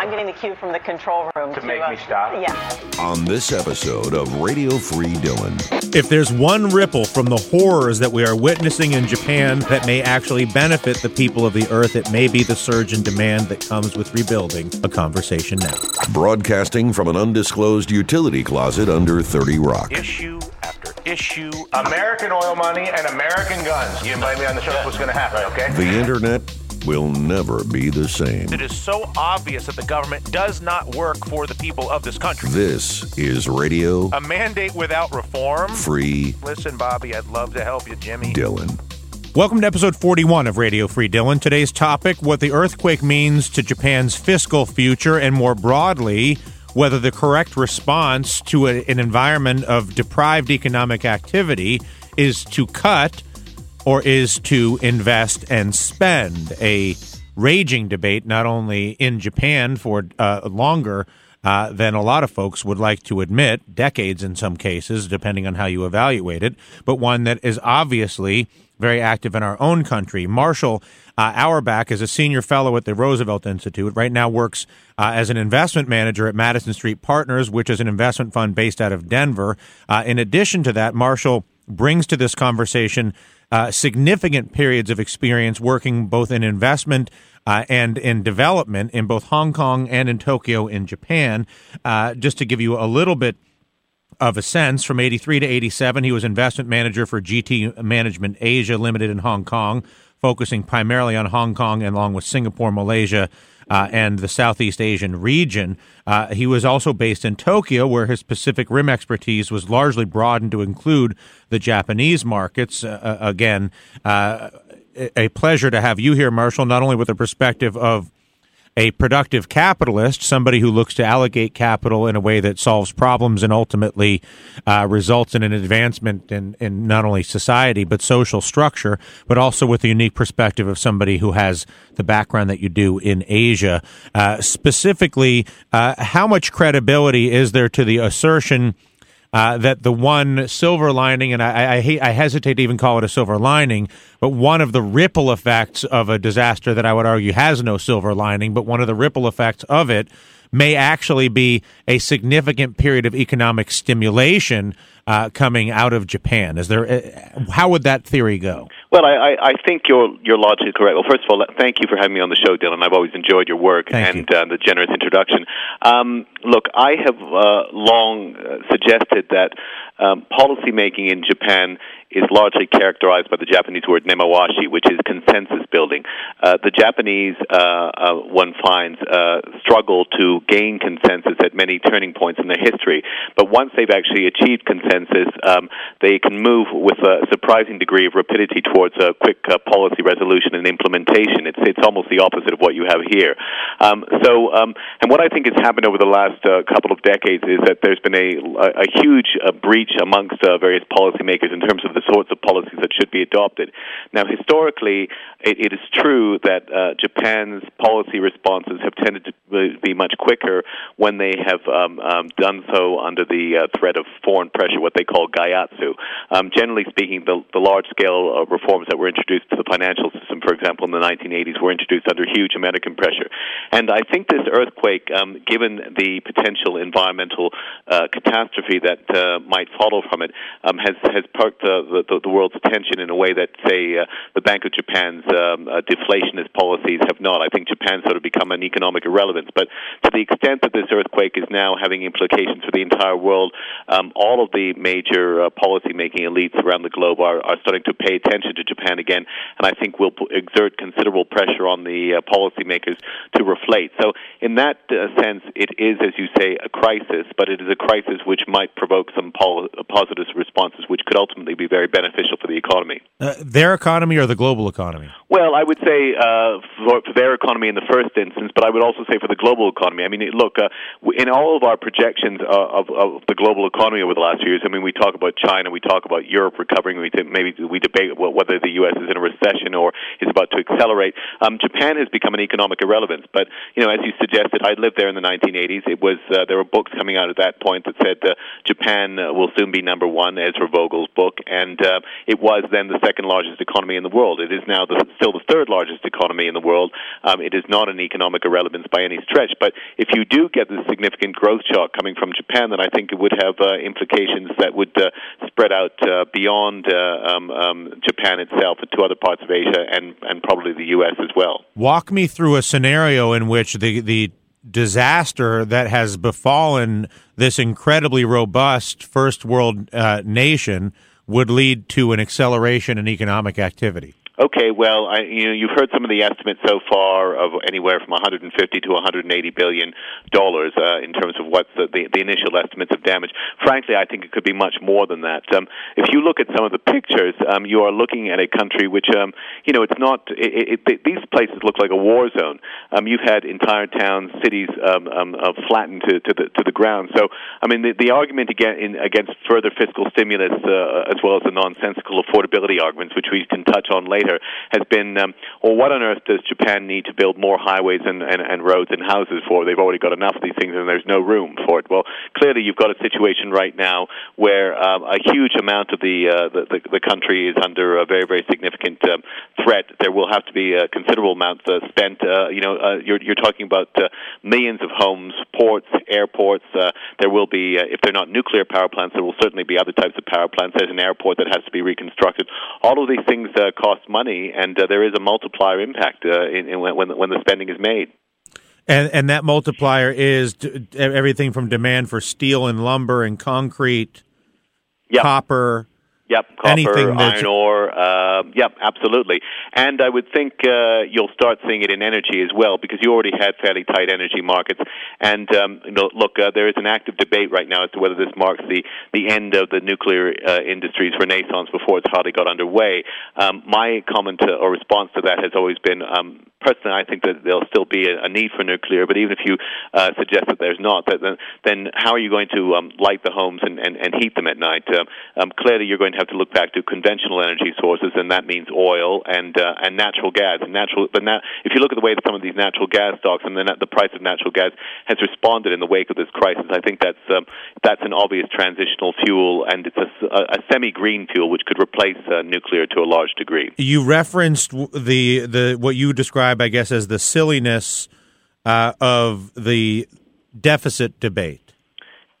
I'm getting the cue from the control room to, to make uh, me stop. Yeah. On this episode of Radio Free Dylan, if there's one ripple from the horrors that we are witnessing in Japan that may actually benefit the people of the earth, it may be the surge in demand that comes with rebuilding. A conversation now. Broadcasting from an undisclosed utility closet under 30 Rock. Issue after issue. American oil money and American guns. You invite me on the show, what's going to happen, okay? The internet will never be the same. It is so obvious that the government does not work for the people of this country. This is radio. A mandate without reform. Free. Listen, Bobby, I'd love to help you, Jimmy. Dylan. Welcome to episode 41 of Radio Free Dylan. Today's topic what the earthquake means to Japan's fiscal future, and more broadly, whether the correct response to a, an environment of deprived economic activity is to cut or is to invest and spend. A raging debate, not only in Japan for uh, longer uh, than a lot of folks would like to admit, decades in some cases, depending on how you evaluate it, but one that is obviously very active in our own country. Marshall uh, Auerbach is a senior fellow at the Roosevelt Institute. Right now works uh, as an investment manager at Madison Street Partners, which is an investment fund based out of Denver. Uh, in addition to that, Marshall brings to this conversation uh, significant periods of experience working both in investment uh, and in development in both Hong Kong and in Tokyo in Japan. Uh, just to give you a little bit of a sense, from 83 to 87, he was investment manager for GT Management Asia Limited in Hong Kong, focusing primarily on Hong Kong and along with Singapore, Malaysia, uh, and the Southeast Asian region. Uh, he was also based in Tokyo, where his Pacific Rim expertise was largely broadened to include the Japanese markets. Uh, uh again, uh, a pleasure to have you here, Marshall, not only with a perspective of a productive capitalist, somebody who looks to allocate capital in a way that solves problems and ultimately uh, results in an advancement in, in not only society but social structure, but also with the unique perspective of somebody who has the background that you do in Asia. Uh, specifically, uh, how much credibility is there to the assertion? Uh, that the one silver lining, and I, I, hate, I hesitate to even call it a silver lining, but one of the ripple effects of a disaster that I would argue has no silver lining, but one of the ripple effects of it may actually be a significant period of economic stimulation uh, coming out of Japan. Is there? Uh, how would that theory go? Well, I, I think your your logic is correct. Well, first of all, thank you for having me on the show, Dylan. I've always enjoyed your work thank and you. uh, the generous introduction. Um, look, I have uh, long uh, suggested that um, policymaking in Japan is largely characterized by the Japanese word nemawashi, which is consensus building. Uh, the Japanese, uh, uh, one finds, uh, struggle to gain consensus at many turning points in their history. But once they've actually achieved consensus, um, they can move with a surprising degree of rapidity towards a quick uh, policy resolution and implementation. It's it's almost the opposite of what you have here. Um, so, um, and what I think has happened over the last uh, couple of decades is that there's been a a, a huge breach amongst various policymakers in terms of the the sorts of policies that should be adopted. Now, historically, it, it is true that uh, Japan's policy responses have tended to be much quicker when they have um, um, done so under the uh, threat of foreign pressure, what they call gaiatsu. Um, generally speaking, the, the large-scale uh, reforms that were introduced to the financial system, for example, in the 1980s, were introduced under huge American pressure. And I think this earthquake, um, given the potential environmental uh, catastrophe that uh, might follow from it, um, has has perked the, the, the, world's attention in a way that, say, uh, the Bank of Japan's um, uh, deflationist policies have not. I think Japan sort of become an economic irrelevance. But to the extent that this earthquake is now having implications for the entire world, um, all of the major uh, policy-making elites around the globe are, are starting to pay attention to Japan again, and I think will exert considerable pressure on the uh, policymakers to reflate. So, in that uh, sense, it is, as you say, a crisis, but it is a crisis which might provoke some pol- positive responses, which could ultimately be very beneficial for the economy. Uh, their economy or the global economy? Well, I would say uh, for, for, their economy in the first instance, but I would also say for the global economy. I mean, look, uh, in all of our projections of, of the global economy over the last few years, I mean, we talk about China, we talk about Europe recovering, we maybe we debate whether the U.S. is in a recession or is about to accelerate. Um, Japan has become an economic irrelevance, but you know, as you suggested, I lived there in the 1980s. It was uh, there were books coming out at that point that said uh, Japan uh, will soon be number one, Ezra Vogel's book, and uh, it was then the second largest economy in the world. It is now the, still the third largest economy in the world. Um, it is not an economic irrelevance by any stretch, but if you do get the significant growth shock coming from Japan, then I think it would have uh, that would uh, spread out uh, beyond uh, um, um, Japan itself to other parts of Asia and, and probably the U.S. as well. Walk me through a scenario in which the, the disaster that has befallen this incredibly robust first world uh, nation would lead to an acceleration in economic activity. Okay, well, I, you know, you've heard some of the estimates so far of anywhere from 150 to 180 billion dollars uh, in terms of what's the, the, the initial estimates of damage. Frankly, I think it could be much more than that. Um, if you look at some of the pictures, um, you are looking at a country which, um, you know, it's not. It, it, it, these places look like a war zone. Um, you've had entire towns, cities um, um, uh, flattened to, to the to the ground. So, I mean, the, the argument against, in, against further fiscal stimulus, uh, as well as the nonsensical affordability arguments, which we can touch on later has been, um, well, what on earth does Japan need to build more highways and, and, and roads and houses for? They've already got enough of these things and there's no room for it. Well, clearly you've got a situation right now where um, a huge amount of the, uh, the, the, the country is under a very, very significant um, threat. There will have to be a considerable amount uh, spent. Uh, you know, uh, you're, you're talking about uh, millions of homes, ports, airports. Uh, there will be, uh, if they're not nuclear power plants, there will certainly be other types of power plants. There's an airport that has to be reconstructed. All of these things uh, cost money and uh, there is a multiplier impact uh, in, in when, when the spending is made. And, and that multiplier is d- everything from demand for steel and lumber and concrete, copper, Yep, copper, Anything iron ore. Uh, yep, absolutely. And I would think uh, you'll start seeing it in energy as well because you already had fairly tight energy markets. And um, you know, look, uh, there is an active debate right now as to whether this marks the the end of the nuclear uh, industry's renaissance before it's hardly got underway. Um, my comment to, or response to that has always been um, personally, I think that there'll still be a, a need for nuclear. But even if you uh, suggest that there's not, that, then, then how are you going to um, light the homes and, and, and heat them at night? Um, um, clearly, you're going to have to look back to conventional energy sources, and that means oil and uh, and natural gas. And natural, but now, if you look at the way that some of these natural gas stocks and the, the price of natural gas has responded in the wake of this crisis, I think that's um, that's an obvious transitional fuel, and it's a, a semi-green fuel which could replace uh, nuclear to a large degree. You referenced the the what you described describe, I guess, as the silliness uh, of the deficit debate.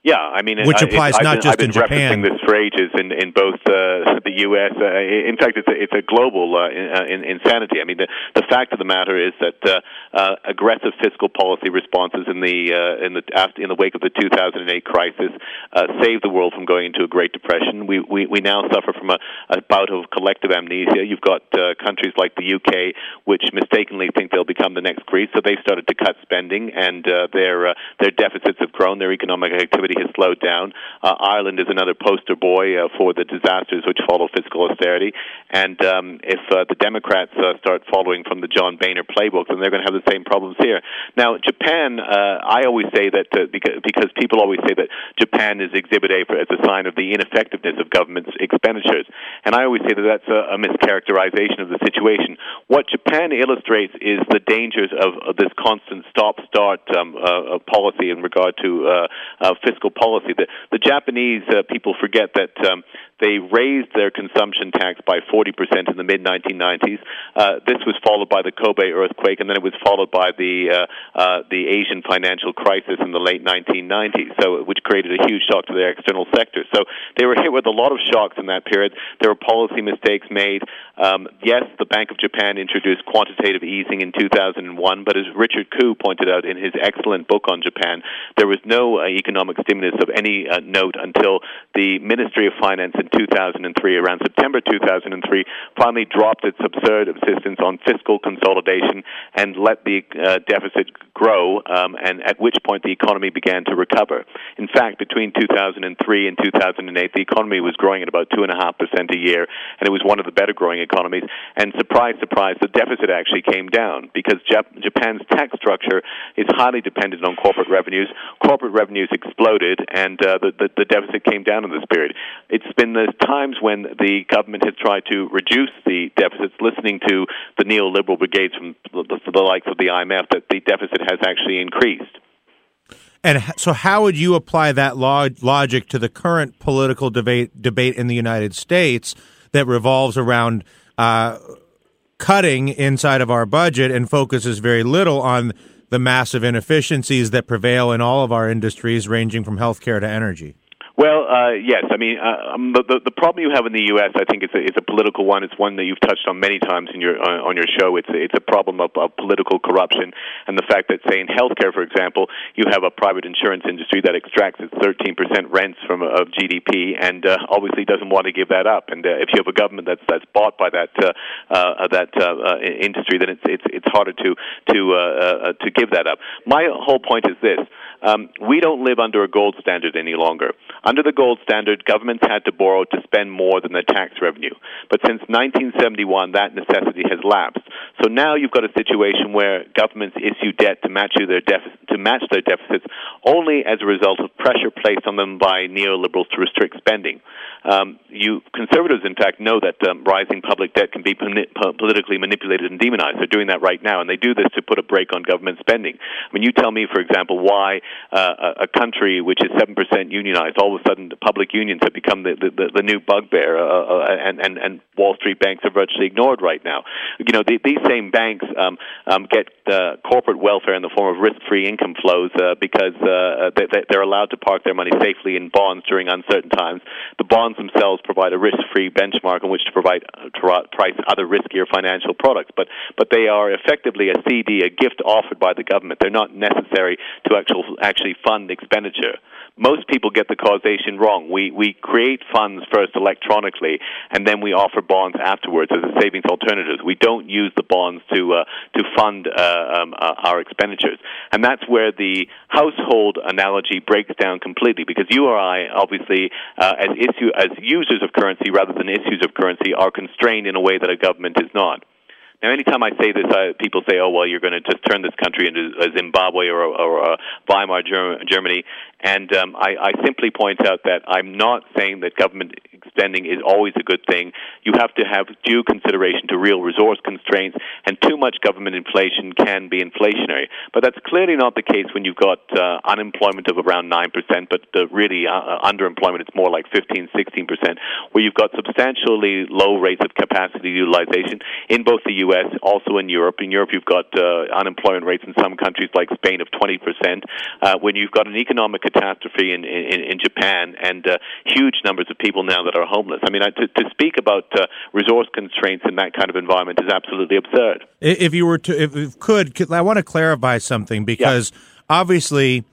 Yeah, I mean, which applies not been, just in Japan. I've This for ages in in both uh, the U.S. Uh, in fact, it's a, it's a global uh, in, uh, in, insanity. I mean, the the fact of the matter is that uh, uh, aggressive fiscal policy responses in the uh, in the after, in the wake of the 2008 crisis uh, saved the world from going into a Great Depression. We we, we now suffer from a, a bout of collective amnesia. You've got uh, countries like the UK which mistakenly think they'll become the next Greece, so they've started to cut spending, and uh, their uh, their deficits have grown. Their economic activity activity has slowed down. Uh, Ireland is another poster boy uh, for the disasters which follow fiscal austerity. And um, if uh, the Democrats uh, start following from the John Boehner playbook, then they're going to have the same problems here. Now, Japan, uh, I always say that uh, because, because people always say that Japan is Exhibit A for, as a sign of the ineffectiveness of government expenditures. And I always say that that's a, a mischaracterization of the situation. What Japan illustrates is the dangers of, of this constant stop-start um, uh, policy in regard to uh, uh, fiscal fiscal policy. The, the Japanese uh, people forget that um, they raised their consumption tax by 40% in the mid 1990s. Uh, this was followed by the Kobe earthquake, and then it was followed by the uh, uh, the Asian financial crisis in the late 1990s, so which created a huge shock to their external sector. So they were hit with a lot of shocks in that period. There were policy mistakes made. Um, yes, the Bank of Japan introduced quantitative easing in 2001, but as Richard Koo pointed out in his excellent book on Japan, there was no uh, economic stimulus of any uh, note until the Ministry of Finance in 2003, around September 2003, finally dropped its absurd insistence on fiscal consolidation and let the uh, deficit grow, um, and at which point the economy began to recover. In fact, between 2003 and 2008, the economy was growing at about 2.5% a year, and it was one of the better growing economies. And surprise, surprise, the deficit actually came down because Jap- Japan's tax structure is highly dependent on corporate revenues. Corporate revenues and uh, the, the, the deficit came down in this period. It's been the times when the government has tried to reduce the deficits, listening to the neoliberal brigades from the, the likes of the IMF, that the deficit has actually increased. And so, how would you apply that log- logic to the current political debate debate in the United States that revolves around uh, cutting inside of our budget and focuses very little on the massive inefficiencies that prevail in all of our industries, ranging from healthcare to energy? Well, uh, yes. I mean, uh, um, the, the, the problem you have in the U.S., I think, it's a, is a political one. It's one that you've touched on many times in your uh, on your show. It's it's a problem of, of political corruption and the fact that, say, in healthcare, for example, you have a private insurance industry that extracts its 13% rents from of GDP and uh, obviously doesn't want to give that up. And uh, if you have a government that's that's bought by that uh, uh, that uh, uh, industry, then it's it's it's harder to to uh, uh, to give that up. My whole point is this um, we don't live under a gold standard any longer. Under the gold standard, governments had to borrow to spend more than their tax revenue. But since 1971, that necessity has lapsed. So now you've got a situation where governments issue debt to match their to match their deficits only as a result of pressure placed on them by neoliberals to restrict spending. Um, you conservatives, in fact, know that um, rising public debt can be politically manipulated and demonized. They're doing that right now, and they do this to put a brake on government spending. I mean, you tell me, for example, why uh, a country which is seven percent unionized, all of a sudden, the public unions have become the the, the new bugbear, uh, uh, and and and Wall Street banks are virtually ignored right now. You know, the, these same banks um, um, get uh, corporate welfare in the form of risk-free income flows uh, because uh, they, they're allowed to park their money safely in bonds during uncertain times. The bonds themselves provide a risk-free benchmark on which to provide to price other riskier financial products, but but they are effectively a CD, a gift offered by the government. They're not necessary to actual actually fund expenditure. Most people get the causation wrong. We we create funds first electronically, and then we offer bonds afterwards as a savings alternative. We don't use the bonds to uh, to fund uh, um, uh, our expenditures, and that's where the household analogy breaks down completely. Because you or I, obviously, uh, as issue as users of currency rather than issues of currency, are constrained in a way that a government is not. Now, anytime I say this, I, people say, "Oh, well, you're going to just turn this country into a Zimbabwe or, or, a Weimar Germany," and um, I, I simply point out that I'm not saying that government spending is always a good thing. You have to have due consideration to real resource constraints, and too much government inflation can be inflationary. But that's clearly not the case when you've got uh, unemployment of around 9%, but uh, really uh, underemployment, it's more like 15, 16%, where you've got substantially low rates of capacity utilization in both the U.S., also in Europe. In Europe, you've got uh, unemployment rates in some countries like Spain of 20%. Uh, when you've got an economic catastrophe in, in, in Japan and uh, huge numbers of people now that are homeless. I mean, to, to speak about uh, resource constraints in that kind of environment is absolutely absurd. If you were to, if, if could, I want to clarify something because yeah. obviously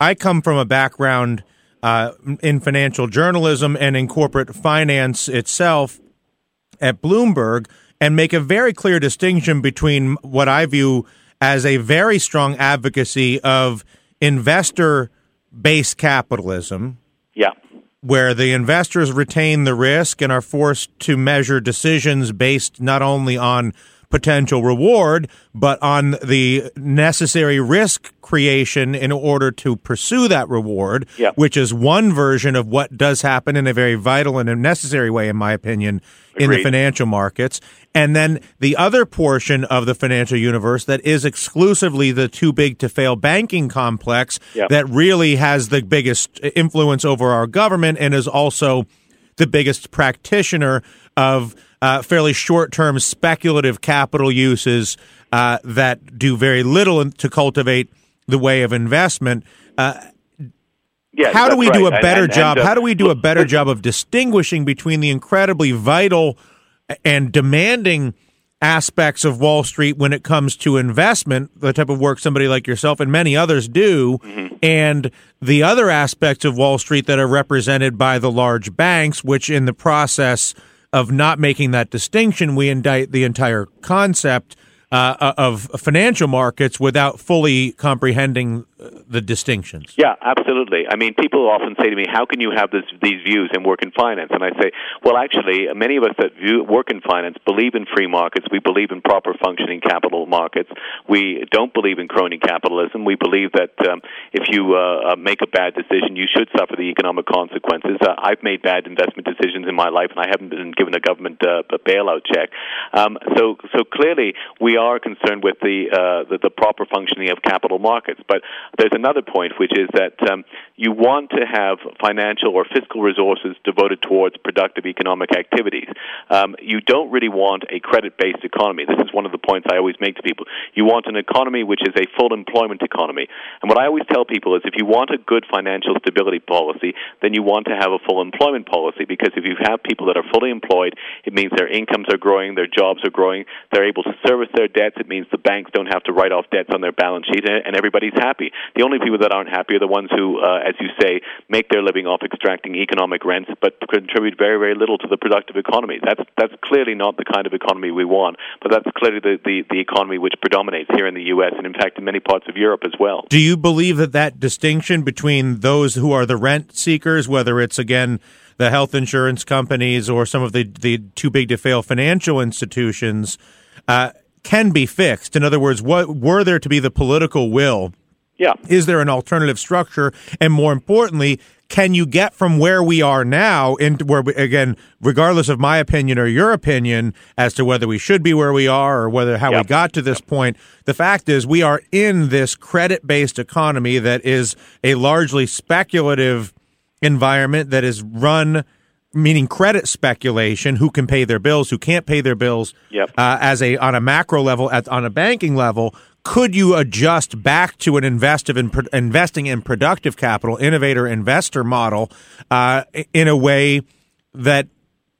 I come from a background uh, in financial journalism and in corporate finance itself at Bloomberg and make a very clear distinction between what I view as a very strong advocacy of investor based capitalism. Yeah where the investors retain the risk and are forced to measure decisions based not only on potential reward, but on the necessary risk creation in order to pursue that reward, yep. which is one version of what does happen in a very vital and a necessary way, in my opinion, Agreed. in the financial markets. And then the other portion of the financial universe that is exclusively the too big to fail banking complex yep. that really has the biggest influence over our government and is also the biggest practitioner of uh, fairly short term speculative capital uses uh, that do very little to cultivate the way of investment. Uh, yes, how do we right. do a better and, and, job? And, how do we do a better job of distinguishing between the incredibly vital and demanding aspects of Wall Street when it comes to investment, the type of work somebody like yourself and many others do, mm-hmm. and the other aspects of Wall Street that are represented by the large banks, which in the process of not making that distinction, we indict the entire concept uh, of financial markets without fully comprehending the distinctions. Yeah, absolutely. I mean, people often say to me, "How can you have this, these views and work in finance?" And I say, "Well, actually, many of us that view, work in finance believe in free markets. We believe in proper functioning capital markets. We don't believe in crony capitalism. We believe that um, if you uh, uh, make a bad decision, you should suffer the economic consequences. Uh, I've made bad investment decisions in my life, and I haven't been given a government uh, a bailout check. Um, so, so clearly, we are concerned with the, uh, the the proper functioning of capital markets, but there's another point, which is that um, you want to have financial or fiscal resources devoted towards productive economic activities. Um, you don't really want a credit-based economy. This is one of the points I always make to people. You want an economy which is a full employment economy. And what I always tell people is if you want a good financial stability policy, then you want to have a full employment policy because if you have people that are fully employed, it means their incomes are growing, their jobs are growing, they're able to service their debts. It means the banks don't have to write off debts on their balance sheet, and everybody's happy. The only people that aren't happy are the ones who, uh, as you say, make their living off extracting economic rents, but contribute very, very little to the productive economy. That's that's clearly not the kind of economy we want. But that's clearly the, the, the economy which predominates here in the U.S. and, in fact, in many parts of Europe as well. Do you believe that that distinction between those who are the rent seekers, whether it's again the health insurance companies or some of the the too big to fail financial institutions? Uh, can be fixed. In other words, what were there to be the political will yeah. Is there an alternative structure? And more importantly, can you get from where we are now into where we, again, regardless of my opinion or your opinion as to whether we should be where we are or whether how yep. we got to this yep. point, the fact is we are in this credit based economy that is a largely speculative environment that is run meaning credit speculation who can pay their bills who can't pay their bills yep. uh, as a on a macro level at on a banking level could you adjust back to an investive in, investing in productive capital, innovator investor model uh, in a way that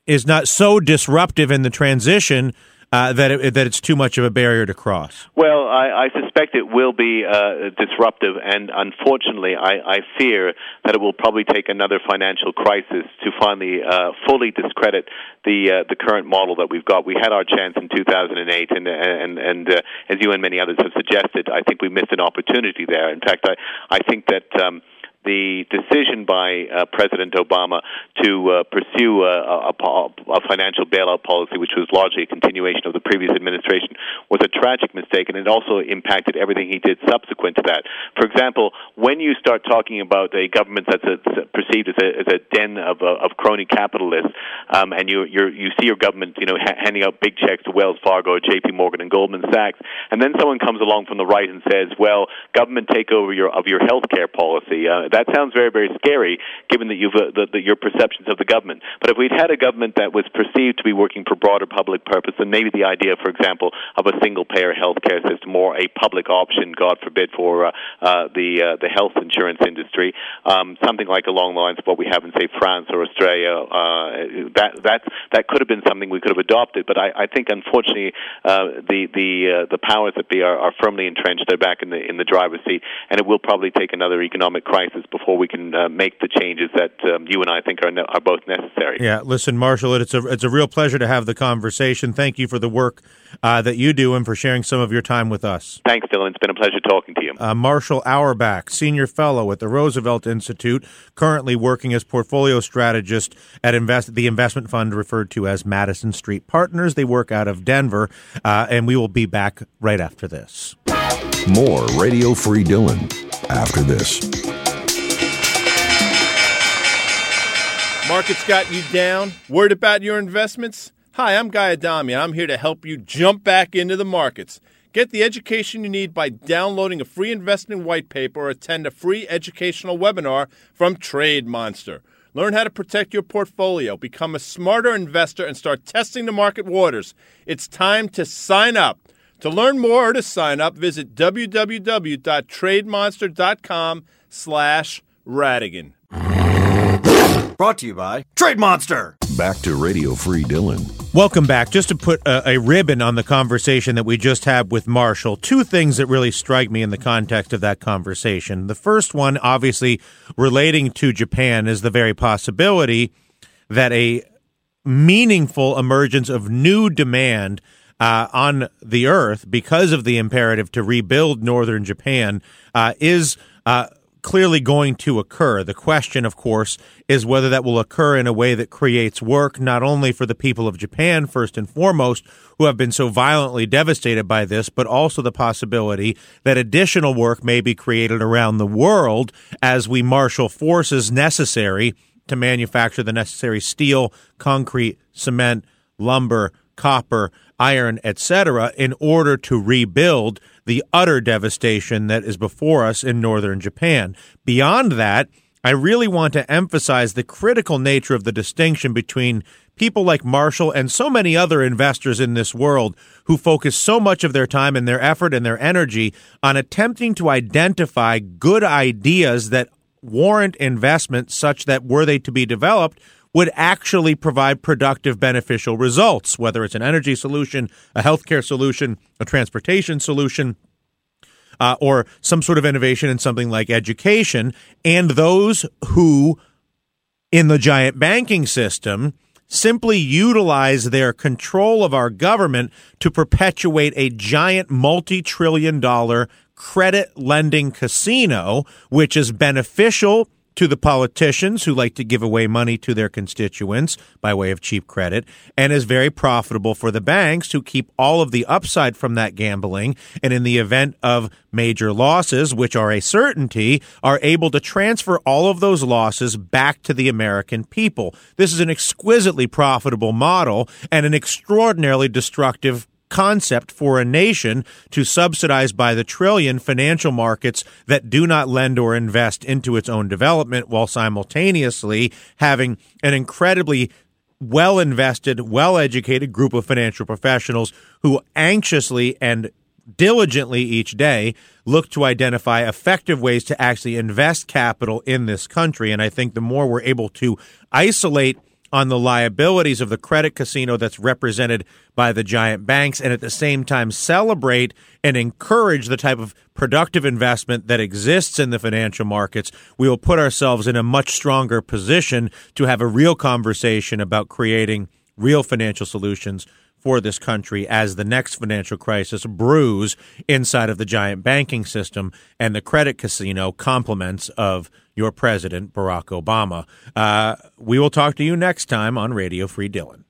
is not so disruptive in the transition uh, that it, that it's too much of a barrier to cross? Well, I, I suspect it will be uh, disruptive, and unfortunately, I, I fear that it will probably take another financial crisis to finally uh, fully discredit the uh, the current model that we've got. We had our chance in 2008, and and and uh, as you and many others have suggested, I think we missed an opportunity there. In fact, I I think that. Um, the decision by uh, President Obama to uh, pursue a, a, a, financial bailout policy, which was largely a continuation of the previous administration, was a tragic mistake, and it also impacted everything he did subsequent to that. For example, when you start talking about a government that's a, perceived as a, as a den of, uh, of crony capitalists, um, and you you see your government, you know, ha- handing out big checks to Wells Fargo, J.P. Morgan, and Goldman Sachs, and then someone comes along from the right and says, "Well, government takeover your, of your health care policy." Uh, that sounds very, very scary, given that you've uh, your perceptions of the government. But if we'd had a government that was perceived to be working for broader public purpose, then maybe the idea, for example, of a single-payer health care system or a public option, God forbid, for uh, uh, the uh, the health insurance industry, um, something like along the lines of what we have in, say, France or Australia, uh, that that that could have been something we could have adopted. But I, I think, unfortunately, uh, the the the powers that be are, are firmly entrenched. They're back in the in the driver's seat, and it will probably take another economic crisis before we can uh, make the changes that um, you and I think are, ne- are both necessary. Yeah, listen, Marshall, it's a it's a real pleasure to have the conversation. Thank you for the work uh, that you do and for sharing some of your time with us. Thanks, Dylan. It's been a pleasure talking to you. Uh, Marshall Auerbach, senior fellow at the Roosevelt Institute, currently working as portfolio strategist at invest- the investment fund referred to as Madison Street Partners. They work out of Denver, uh, and we will be back right after this. More Radio Free Dylan after this. Markets got you down? Worried about your investments? Hi, I'm Guy Adami, I'm here to help you jump back into the markets. Get the education you need by downloading a free investing white paper or attend a free educational webinar from Trade Monster. Learn how to protect your portfolio, become a smarter investor, and start testing the market waters. It's time to sign up. To learn more or to sign up, visit www.trademonster.com slash Ratigan. Brought to you by Trade Monster. back to Radio Free Dylan. Welcome back. Just to put a, a, ribbon on the conversation that we just had with Marshall, two things that really strike me in the context of that conversation. The first one, obviously relating to Japan, is the very possibility that a meaningful emergence of new demand uh, on the earth because of the imperative to rebuild northern Japan uh, is uh, clearly going to occur. The question, of course, is whether that will occur in a way that creates work not only for the people of Japan, first and foremost, who have been so violently devastated by this, but also the possibility that additional work may be created around the world as we marshal forces necessary to manufacture the necessary steel, concrete, cement, lumber, copper, iron, etc., in order to rebuild the utter devastation that is before us in northern Japan. Beyond that, I really want to emphasize the critical nature of the distinction between people like Marshall and so many other investors in this world who focus so much of their time and their effort and their energy on attempting to identify good ideas that warrant investment such that were they to be developed would actually provide productive, beneficial results, whether it's an energy solution, a healthcare solution, a transportation solution. Uh, or some sort of innovation in something like education, and those who, in the giant banking system, simply utilize their control of our government to perpetuate a giant multi trillion dollar credit lending casino, which is beneficial to the politicians who like to give away money to their constituents by way of cheap credit, and is very profitable for the banks who keep all of the upside from that gambling. And in the event of major losses, which are a certainty, are able to transfer all of those losses back to the American people. This is an exquisitely profitable model and an extraordinarily destructive concept for a nation to subsidize by the trillion financial markets that do not lend or invest into its own development while simultaneously having an incredibly well invested, well educated group of financial professionals who anxiously and diligently each day look to identify effective ways to actually invest capital in this country. And I think the more we're able to isolate on the liabilities of the credit casino that's represented by the giant banks and at the same time celebrate and encourage the type of productive investment that exists in the financial markets, we will put ourselves in a much stronger position to have a real conversation about creating real financial solutions for this country as the next financial crisis brews inside of the giant banking system and the credit casino complements of your president, Barack Obama. Uh, we will talk to you next time on Radio Free Dylan.